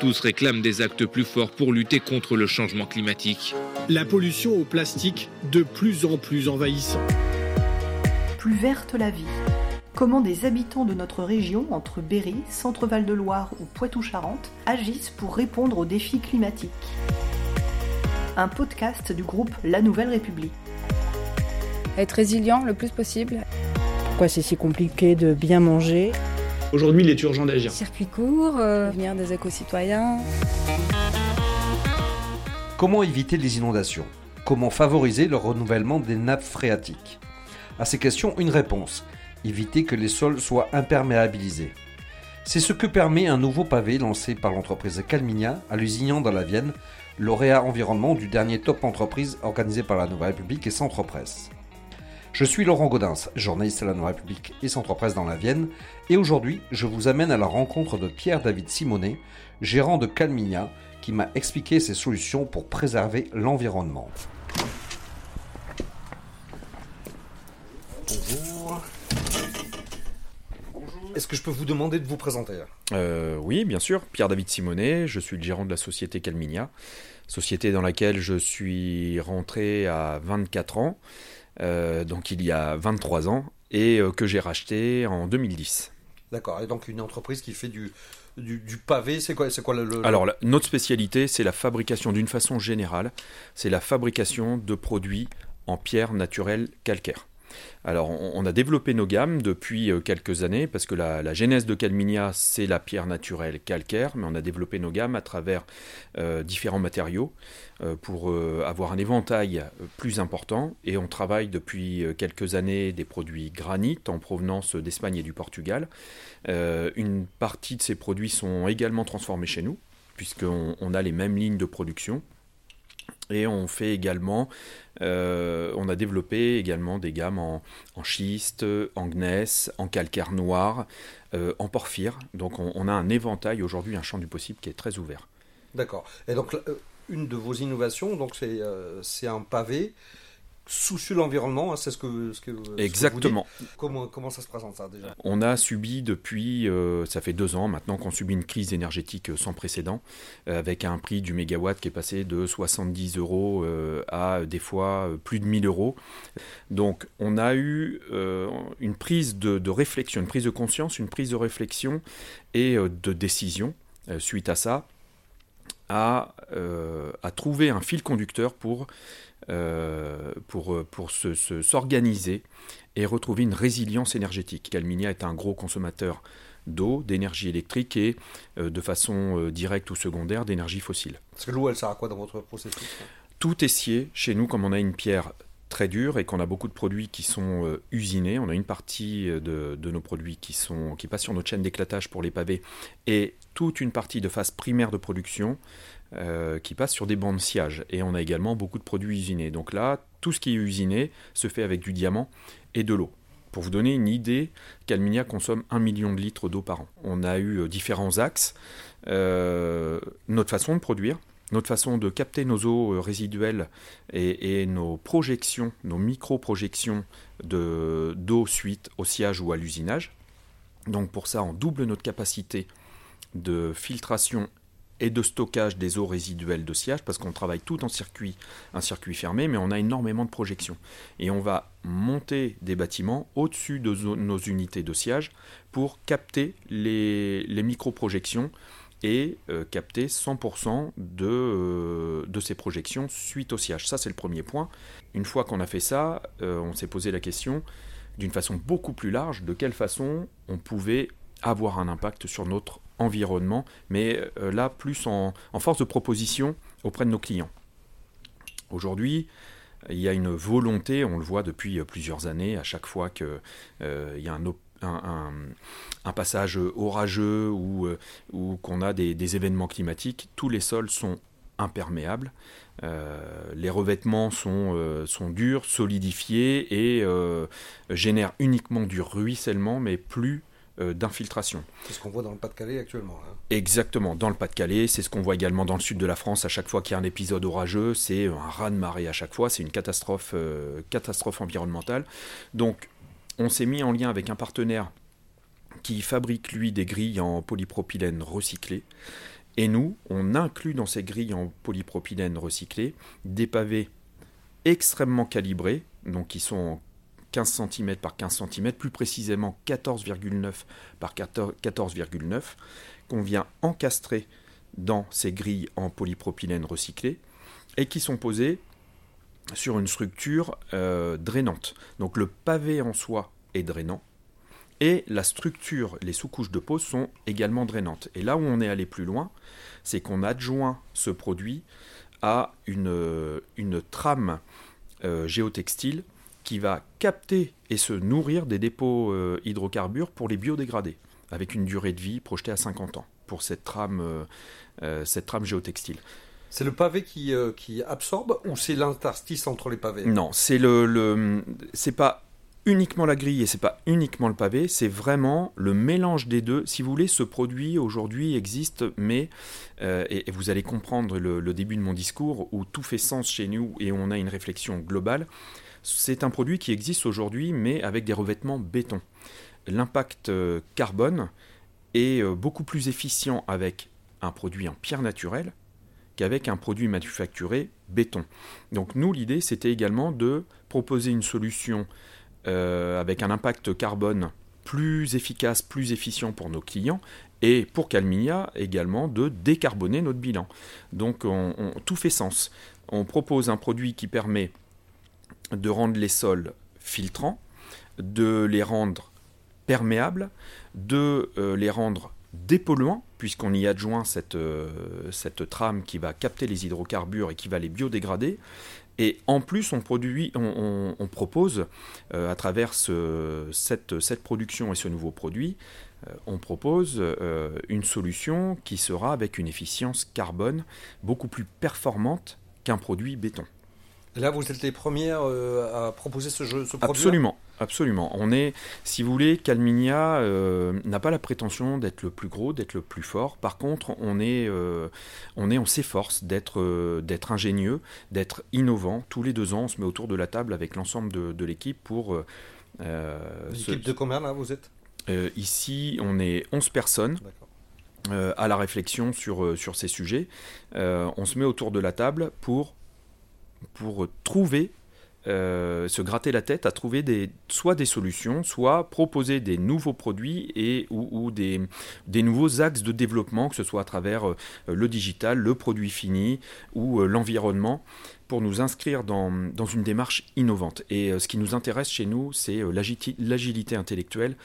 Tous réclament des actes plus forts pour lutter contre le changement climatique. La pollution au plastique de plus en plus envahissant. Plus verte la vie. Comment des habitants de notre région, entre Berry, Centre-Val de Loire ou Poitou-Charentes, agissent pour répondre aux défis climatiques? Un podcast du groupe La Nouvelle République. Être résilient le plus possible. Pourquoi c'est si compliqué de bien manger? Aujourd'hui, il est urgent d'agir. Circuit court, euh, venir des éco-citoyens. Comment éviter les inondations? Comment favoriser le renouvellement des nappes phréatiques? À ces questions, une réponse. Éviter que les sols soient imperméabilisés. C'est ce que permet un nouveau pavé lancé par l'entreprise Calminia à Lusignan dans la Vienne, lauréat environnement du dernier top entreprise organisé par la Nouvelle République et Centre Presse. Je suis Laurent Gaudens, journaliste à la Nouvelle République et Centre Presse dans la Vienne, et aujourd'hui, je vous amène à la rencontre de Pierre-David Simonet, gérant de Calminia, qui m'a expliqué ses solutions pour préserver l'environnement. Bonjour. Est-ce que je peux vous demander de vous présenter euh, Oui, bien sûr. Pierre-David Simonet, je suis le gérant de la société Calminia, société dans laquelle je suis rentré à 24 ans. Euh, donc il y a 23 ans, et euh, que j'ai racheté en 2010. D'accord, et donc une entreprise qui fait du, du, pavé, c'est quoi, c'est quoi le, Alors notre spécialité, c'est la fabrication d'une façon générale, c'est la fabrication de produits en pierre naturelle calcaire. Alors, on, a développé nos gammes depuis euh, quelques années parce que la, genèse de Calminia, c'est la pierre naturelle calcaire, mais on a développé nos gammes à travers euh, différents matériaux euh, pour avoir un éventail plus important. Et on travaille depuis quelques années des produits granit en provenance d'Espagne et du Portugal. une partie de ces produits sont également transformés chez nous, puisqu'on a les mêmes lignes de production. Et on fait également, euh, on a développé également des gammes en, schiste, en gneiss, en calcaire noir, euh, en porphyre. Donc on, a un éventail aujourd'hui, un champ du possible qui est très ouvert. D'accord. Et donc euh, une de vos innovations, donc c'est un pavé soucieux de l'environnement, hein, c'est ce que, ce que Exactement. comment, comment ça se présente ça déjà? On a subi depuis, euh, ça fait deux ans maintenant qu'on subit une crise énergétique sans précédent, euh, avec un prix du mégawatt qui est passé de 70 euros euh, à des fois plus de 1000 euros. Donc on a eu une prise de, de, réflexion, une prise de conscience, une prise de réflexion et de décision suite à ça. À, à trouver un fil conducteur pour euh, pour, euh, pour s'organiser et retrouver une résilience énergétique. Calminia est un gros consommateur d'eau, d'énergie électrique et euh, de façon directe ou secondaire d'énergie fossile. Parce que l'eau, elle sert à quoi dans votre processus Tout est scié chez nous, comme on a une pierre très dure et qu'on a beaucoup de produits qui sont usinés. On a une partie de, de, nos produits qui, sont, qui passent sur notre chaîne d'éclatage pour les pavés et toute une partie de phase primaire de production euh, qui passe sur des bancs de sciage. Et on a également beaucoup de produits usinés. Donc là, tout ce qui est usiné se fait avec du diamant et de l'eau. Pour vous donner une idée, Calminia consomme 1 million de litres d'eau par an. On a eu euh, différents axes. Euh, notre façon de produire, notre façon de capter nos eaux résiduelles et, nos projections, nos micro-projections d'eau suite au sciage ou à l'usinage. Donc pour ça, on double notre capacité de filtration et de stockage des eaux résiduelles de sciage, parce qu'on travaille tout en circuit, un circuit fermé, mais on a énormément de projections. Et on va monter des bâtiments au-dessus de nos unités de sciage pour capter les, micro-projections et euh, capter 100% de, euh, de ces projections suite au sciage. Ça, c'est le premier point. Une fois qu'on a fait ça, euh, on s'est posé la question d'une façon beaucoup plus large, de quelle façon on pouvait avoir un impact sur notre environnement, mais euh, là plus en, force de proposition auprès de nos clients. Aujourd'hui, il y a une volonté, on le voit depuis euh, plusieurs années, à chaque fois qu'il euh, y a un, passage orageux ou, ou qu'on a des, événements climatiques, tous les sols sont imperméables. les revêtements sont, durs, solidifiés et génèrent uniquement du ruissellement, mais plus euh, d'infiltration. C'est ce qu'on voit dans le Pas-de-Calais actuellement. Exactement, dans le Pas-de-Calais, c'est ce qu'on voit également dans le sud de la France à chaque fois qu'il y a un épisode orageux, c'est un raz-de-marée à chaque fois, c'est une catastrophe, euh, catastrophe environnementale. Donc on s'est mis en lien avec un partenaire qui fabrique lui des grilles en polypropylène recyclé Et nous, on inclut dans ces grilles en polypropylène recyclé des pavés extrêmement calibrés, donc qui sont 15 cm par 15 cm, plus précisément 14,9 par 14,9, qu'on vient encastrer dans ces grilles en polypropylène recyclé et qui sont posées sur une structure euh, drainante. Donc le pavé en soi est drainant et la structure, les sous-couches de pose sont également drainantes. Et là où on est allé plus loin, c'est qu'on adjoint ce produit à une, une trame euh, géotextile qui va capter et se nourrir des dépôts euh, hydrocarbures pour les biodégrader, avec une durée de vie projetée à 50 ans pour cette trame, euh, cette trame géotextile. C'est le pavé qui, qui absorbe ou c'est l'interstice entre les pavés? Non, c'est le, le c'est pas uniquement la grille et c'est pas uniquement le pavé, c'est vraiment le mélange des deux. Si vous voulez, ce produit aujourd'hui existe, mais et, vous allez comprendre le, le, début de mon discours où tout fait sens chez nous et on a une réflexion globale. C'est un produit qui existe aujourd'hui, mais avec des revêtements béton. L'impact euh, carbone est euh, beaucoup plus efficient avec un produit en pierre naturelle qu'avec un produit manufacturé béton. Donc nous, l'idée, c'était également de proposer une solution euh, avec un impact carbone plus efficace, plus efficient pour nos clients, et pour Calminia également de décarboner notre bilan. Donc tout fait sens. On propose un produit qui permet de rendre les sols filtrants, de les rendre perméables, de euh, les rendre dépolluants, puisqu'on y adjoint euh, cette trame qui va capter les hydrocarbures et qui va les biodégrader. Et en plus, on, produit, on, propose, euh, à travers cette, cette, production et ce nouveau produit, on propose une solution qui sera avec une efficience carbone beaucoup plus performante qu'un produit béton. Là, vous êtes les premières euh, à proposer ce, jeu, ce produit Absolument, absolument. On est, si vous voulez, Calminia euh, n'a pas la prétention d'être le plus gros, d'être le plus fort. Par contre, on est, euh, on est, on s'efforce d'être, d'être ingénieux, d'être innovant. Tous les deux ans, on se met autour de la table avec l'ensemble de, l'équipe pour. L'équipe de combien là vous êtes? Ici, on est 11 personnes. à la réflexion sur, sur ces sujets. on se met autour de la table pour pour trouver, euh, se gratter la tête à trouver des, soit des solutions, soit proposer des nouveaux produits et, ou, des, des, nouveaux axes de développement, que ce soit à travers euh, le digital, le produit fini ou euh, l'environnement, pour nous inscrire dans, dans, une démarche innovante. Et ce qui nous intéresse chez nous, c'est l'agilité intellectuelle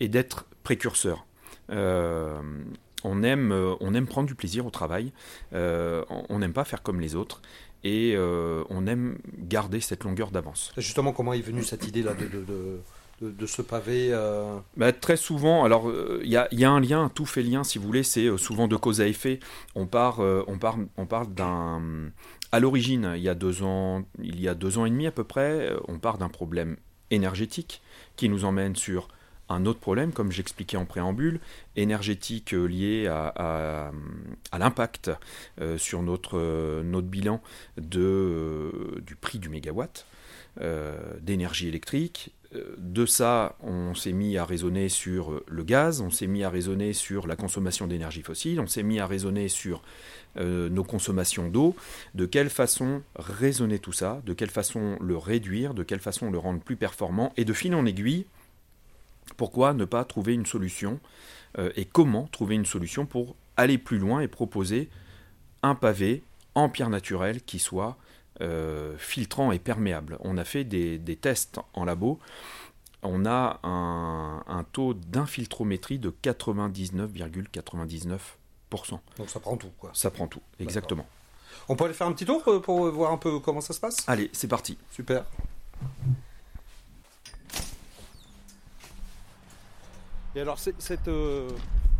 et d'être précurseur. on aime, on aime prendre du plaisir au travail, on n'aime pas faire comme les autres et euh, on aime garder cette longueur d'avance. Justement, comment est venue cette idée-là de, de, ce pavé euh? Bah, Très souvent, alors euh, il y, a, un lien, tout fait lien si vous voulez, c'est souvent de cause à effet. On, part, on, part, on parle d'un... À l'origine, il y a deux ans, il y a deux ans et demi à peu près, on part d'un problème énergétique qui nous emmène sur un autre problème, comme j'expliquais en préambule, énergétique euh, lié à, l'impact euh, sur notre, euh, bilan du prix du mégawatt d'énergie électrique. De ça, on s'est mis à raisonner sur le gaz, on s'est mis à raisonner sur la consommation d'énergie fossile, on s'est mis à raisonner sur nos consommations d'eau, de quelle façon raisonner tout ça, de quelle façon le réduire, de quelle façon le rendre plus performant, et de fil en aiguille, pourquoi ne pas trouver une solution euh, et comment trouver une solution pour aller plus loin et proposer un pavé en pierre naturelle qui soit euh, filtrant et perméable. On a fait des, tests en labo. On a un, taux d'infiltrométrie de 99,99%. Donc ça prend tout, quoi. Ça prend tout, exactement. On peut aller faire un petit tour euh, pour voir un peu comment ça se passe? Allez, c'est parti. Super. Et alors, cette, euh,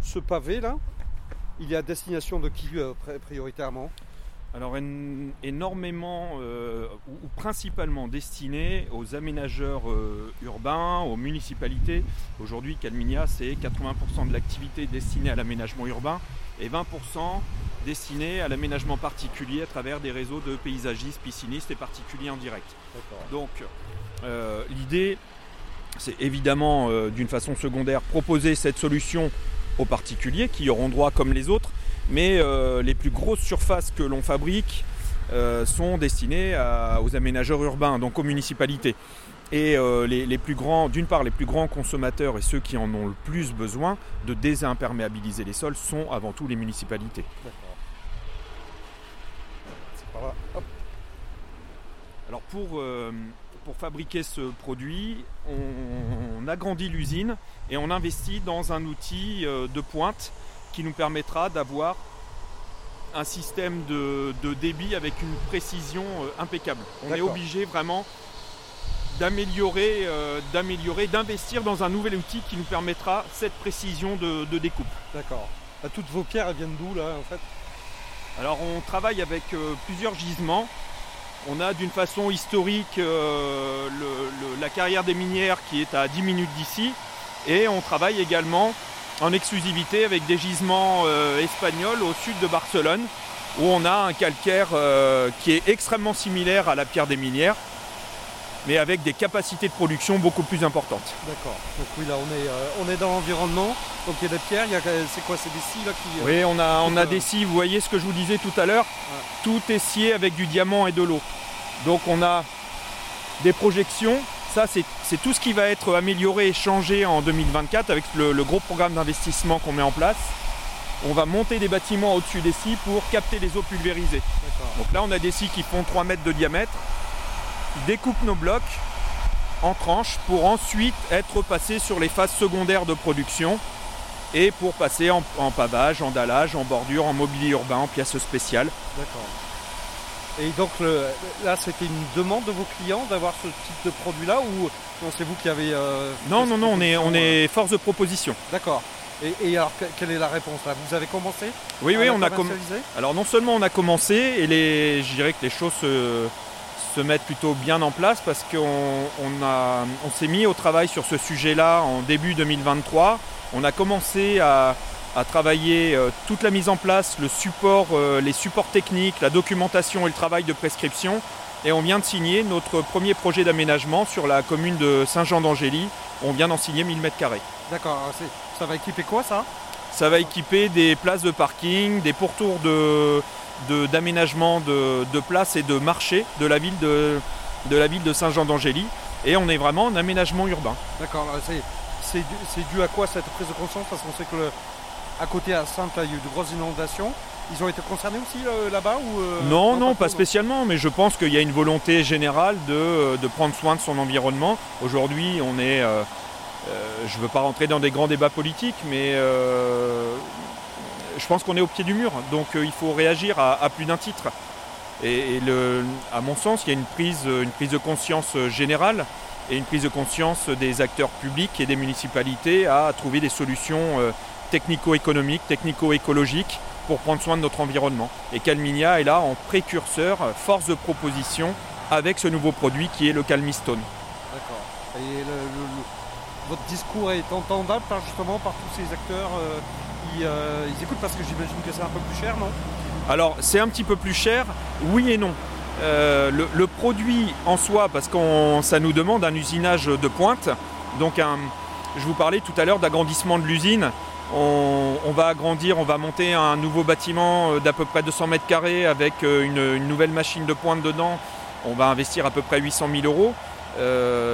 ce pavé-là, il est à destination de qui euh, prioritairement? Alors énormément euh, ou, principalement destiné aux aménageurs urbains, aux municipalités. Aujourd'hui, Calminia, c'est 80% de l'activité destinée à l'aménagement urbain et 20% destinée à l'aménagement particulier à travers des réseaux de paysagistes, piscinistes et particuliers en direct. Donc l'idée, c'est évidemment euh, d'une façon secondaire proposer cette solution aux particuliers qui auront droit comme les autres, mais euh, les plus grosses surfaces que l'on fabrique euh, sont destinées à- aux aménageurs urbains, donc aux municipalités. Et les, les plus grands, d'une part, les plus grands consommateurs et ceux qui en ont le plus besoin de désimperméabiliser les sols sont avant tout les municipalités. Alors pour, pour fabriquer ce produit, on, on agrandit l'usine et on investit dans un outil euh, de pointe qui nous permettra d'avoir un système de, de débit avec une précision euh, impeccable. On est obligé vraiment d'améliorer, euh, d'améliorer, d'investir dans un nouvel outil qui nous permettra cette précision de, de découpe. D'accord. Toutes vos pierres, elles viennent d'où là en fait? Alors on travaille avec euh, plusieurs gisements. On a d'une façon historique euh, la carrière des minières qui est à 10 minutes d'ici. Et on travaille également en exclusivité avec des gisements euh, espagnols au sud de Barcelone, où on a un calcaire euh, qui est extrêmement similaire à la pierre des minières, mais avec des capacités de production beaucoup plus importantes. D'accord. Donc oui, là on est, euh, on est dans l'environnement. Donc il y a des pierres, y a, c'est quoi C'est des scies là qui. euh, Oui, on a, on a euh, des scies, vous voyez ce que je vous disais tout à l'heure, tout est scié avec du diamant et de l'eau. Donc on a des projections, ça c'est tout ce qui va être amélioré et changé en 2024 avec le, le gros programme d'investissement qu'on met en place. On va monter des bâtiments au-dessus des scies pour capter les eaux pulvérisées. Donc là on a des scies qui font 3 mètres de diamètre, qui découpent nos blocs en tranches pour ensuite être passés sur les phases secondaires de production et pour passer en, en pavage, en dallage, en bordure, en mobilier urbain, en pièces spéciales. D'accord. Et donc le- là c'était une demande de vos clients d'avoir ce type de produit là ou c'est vous qui avez. euh, Non, non, non, on est, on est force de proposition. D'accord. Et, et alors que- quelle est la réponse là? Vous avez commencé Oui, oui, on a commencé. Alors non seulement on a commencé et les, je dirais que les choses se, se mettent plutôt bien en place parce qu'on on s'est mis au travail sur ce sujet-là en début 2023. On a commencé à, à travailler euh, toute la mise en place, le support, euh, les supports techniques, la documentation et le travail de prescription. Et on vient de signer notre premier projet d'aménagement sur la commune de Saint-Jean-d'Angély. On vient d'en signer 1000 mètres carrés. D'accord. alors c'est- Ça va équiper quoi ça? Ça va équiper des places de parking, des pourtours de- d'aménagement de, de places et de marchés de la ville de, de, la ville de Saint-Jean-d'Angély. Et on est vraiment en aménagement urbain. D'accord. C'est dû, dû à quoi cette prise de conscience? Parce qu'on sait que le- à côté à Sainte, il y a eu de grosses inondations. Ils ont été concernés aussi euh, là-bas ou euh, non, non, pas spécialement, mais je pense qu'il y a une volonté générale de, de prendre soin de son environnement. Aujourd'hui, on est. euh, euh, je ne veux pas rentrer dans des grands débats politiques, mais je pense qu'on est au pied du mur. Donc euh, il faut réagir à, plus d'un titre. Et, à mon sens, il y a une prise, une prise de conscience euh, générale et une prise de conscience des acteurs publics et des municipalités à trouver des solutions euh, technico-économiques, technico-écologiques pour prendre soin de notre environnement. Et Calminia est là en précurseur, euh, force de proposition avec ce nouveau produit qui est le Calmistone. D'accord. Et votre discours est entendable par, justement par tous ces acteurs euh, ils, euh, ils écoutent parce que j'imagine que c'est un peu plus cher, non? Alors c'est un petit peu plus cher, oui et non. Euh, le, produit en soi, parce que ça nous demande un usinage de pointe, donc je vous parlais tout à l'heure d'agrandissement de l'usine. On, va agrandir, on va monter un nouveau bâtiment euh, d'à peu près 200 mètres carrés avec une, nouvelle machine de pointe dedans. On va investir à peu près 800 000 euros.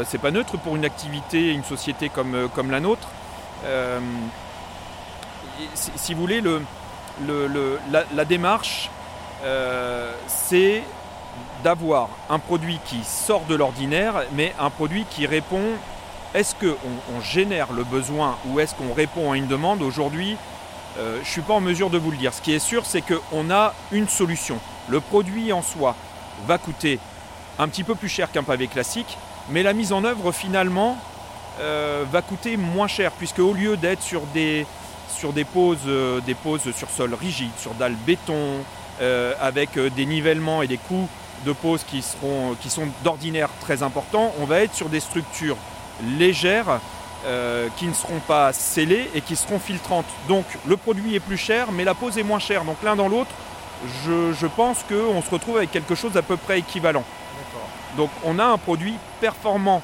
C'est pas neutre pour une activité, une société comme, la nôtre. Et si, vous voulez, le, le- le- la, démarche, euh, c'est d'avoir un produit qui sort de l'ordinaire, mais un produit qui répond. Est-ce qu'on on génère le besoin ou est-ce qu'on répond à une demande? Aujourd'hui, euh, je ne suis pas en mesure de vous le dire. Ce qui est sûr, c'est qu'on a une solution. Le produit en soi va coûter un petit peu plus cher qu'un pavé classique, mais la mise en œuvre finalement euh, va coûter moins cher, puisque au lieu d'être sur des, sur des poses, euh, des poses sur sol rigide, sur dalle béton, euh, avec euh, des nivellements et des coûts de pose qui, seront, qui sont d'ordinaire très importants, on va être sur des structures légères euh, qui ne seront pas scellées et qui seront filtrantes. Donc le produit est plus cher, mais la pose est moins chère. Donc l'un dans l'autre, je, je pense qu'on se retrouve avec quelque chose d'à peu près équivalent. Donc on a un produit performant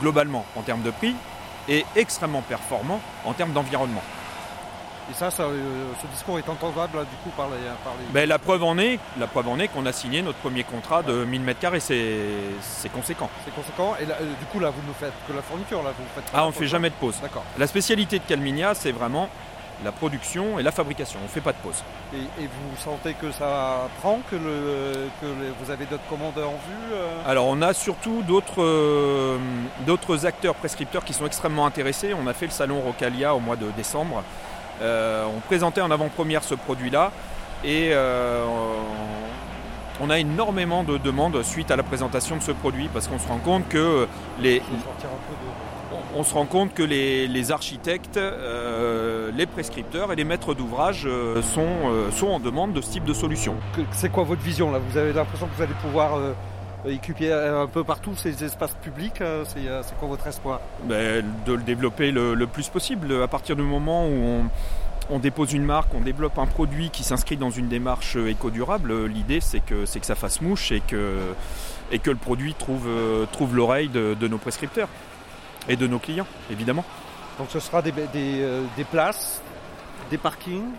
globalement en termes de prix et extrêmement performant en termes d'environnement. Et ça, ça ce discours est entendable du coup par les. Par les... Ben, la preuve en est, la preuve en est qu'on a signé notre premier contrat de 1000 m2, c'est conséquent. C'est conséquent. Et du coup là, vous ne faites que la fourniture là, vous faites. Ah, on ne fait jamais de pause. D'accord. La spécialité de Calminia, c'est vraiment la production et la fabrication. On ne fait pas de pause. Et, vous sentez que ça prend, que, le, que vous avez d'autres commandeurs en vue euh Alors on a surtout euh, d'autres acteurs prescripteurs qui sont extrêmement intéressés. On a fait le salon Rocalia au mois de décembre. Euh, on présentait en avant-première ce produit-là et on a énormément de demandes suite à la présentation de ce produit parce qu'on se rend compte que les on se rend compte que les, architectes, euh, les prescripteurs et les maîtres d'ouvrage euh, sont, euh, sont en demande de ce type de solution. C'est quoi votre vision là? Vous avez l'impression que vous allez pouvoir équiper un peu partout ces espaces publics C'est quoi votre espoir? Ben, De le développer le, plus possible. À partir du moment où on, dépose une marque, on développe un produit qui s'inscrit dans une démarche éco-durable, l'idée c'est que, que ça fasse mouche et que, et que le produit trouve, trouve l'oreille de nos prescripteurs et de nos clients, évidemment. Donc ce sera des, euh, places, des parkings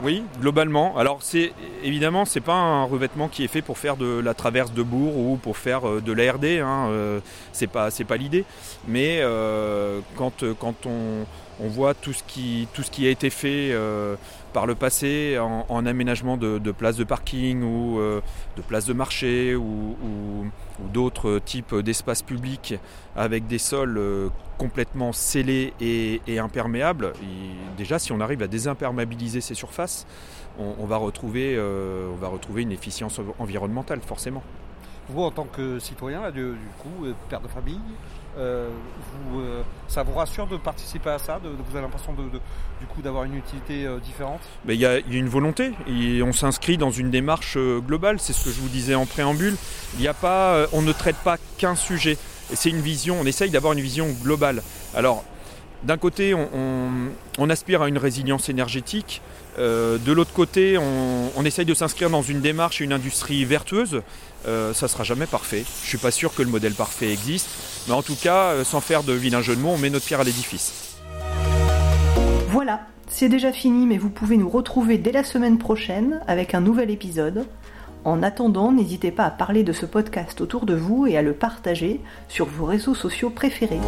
oui, globalement. Alors c'est évidemment c'est pas un revêtement qui est fait pour faire de la traverse de bourg ou pour faire euh, de l'ARD. Hein, euh, c'est pas c'est pas l'idée. Mais quand quand on, voit tout ce qui a été fait par le passé en, aménagement de, places de parking ou de places de marché ou d'autres types d'espaces publics avec des sols euh, complètement scellés et, imperméables, déjà si on arrive à désimperméabiliser ces surfaces, on, va, retrouver, euh, on une efficience environnementale forcément. Vous en tant que citoyen, du, coup, euh, père de famille, vous, ça vous rassure de participer à ça de, Vous avez l'impression de, du coup d'avoir une utilité différente? Il y, a une volonté on s'inscrit dans une démarche globale. C'est ce que je vous disais en préambule. Il a pas, on ne traite pas qu'un sujet c'est une vision, on essaye d'avoir une vision globale. Alors, d'un côté, on, aspire à une résilience énergétique. Euh, de l'autre côté, on, essaye de s'inscrire dans une démarche et une industrie vertueuse. Euh, ça ne sera jamais parfait. Je ne suis pas sûr que le modèle parfait existe. Mais en tout cas, euh, sans faire de vilain jeu de mots, on met notre pierre à l'édifice. Voilà, c'est déjà fini, mais vous pouvez nous retrouver dès la semaine prochaine avec un nouvel épisode. En attendant, n'hésitez pas à parler de ce podcast autour de vous et à le partager sur vos réseaux sociaux préférés.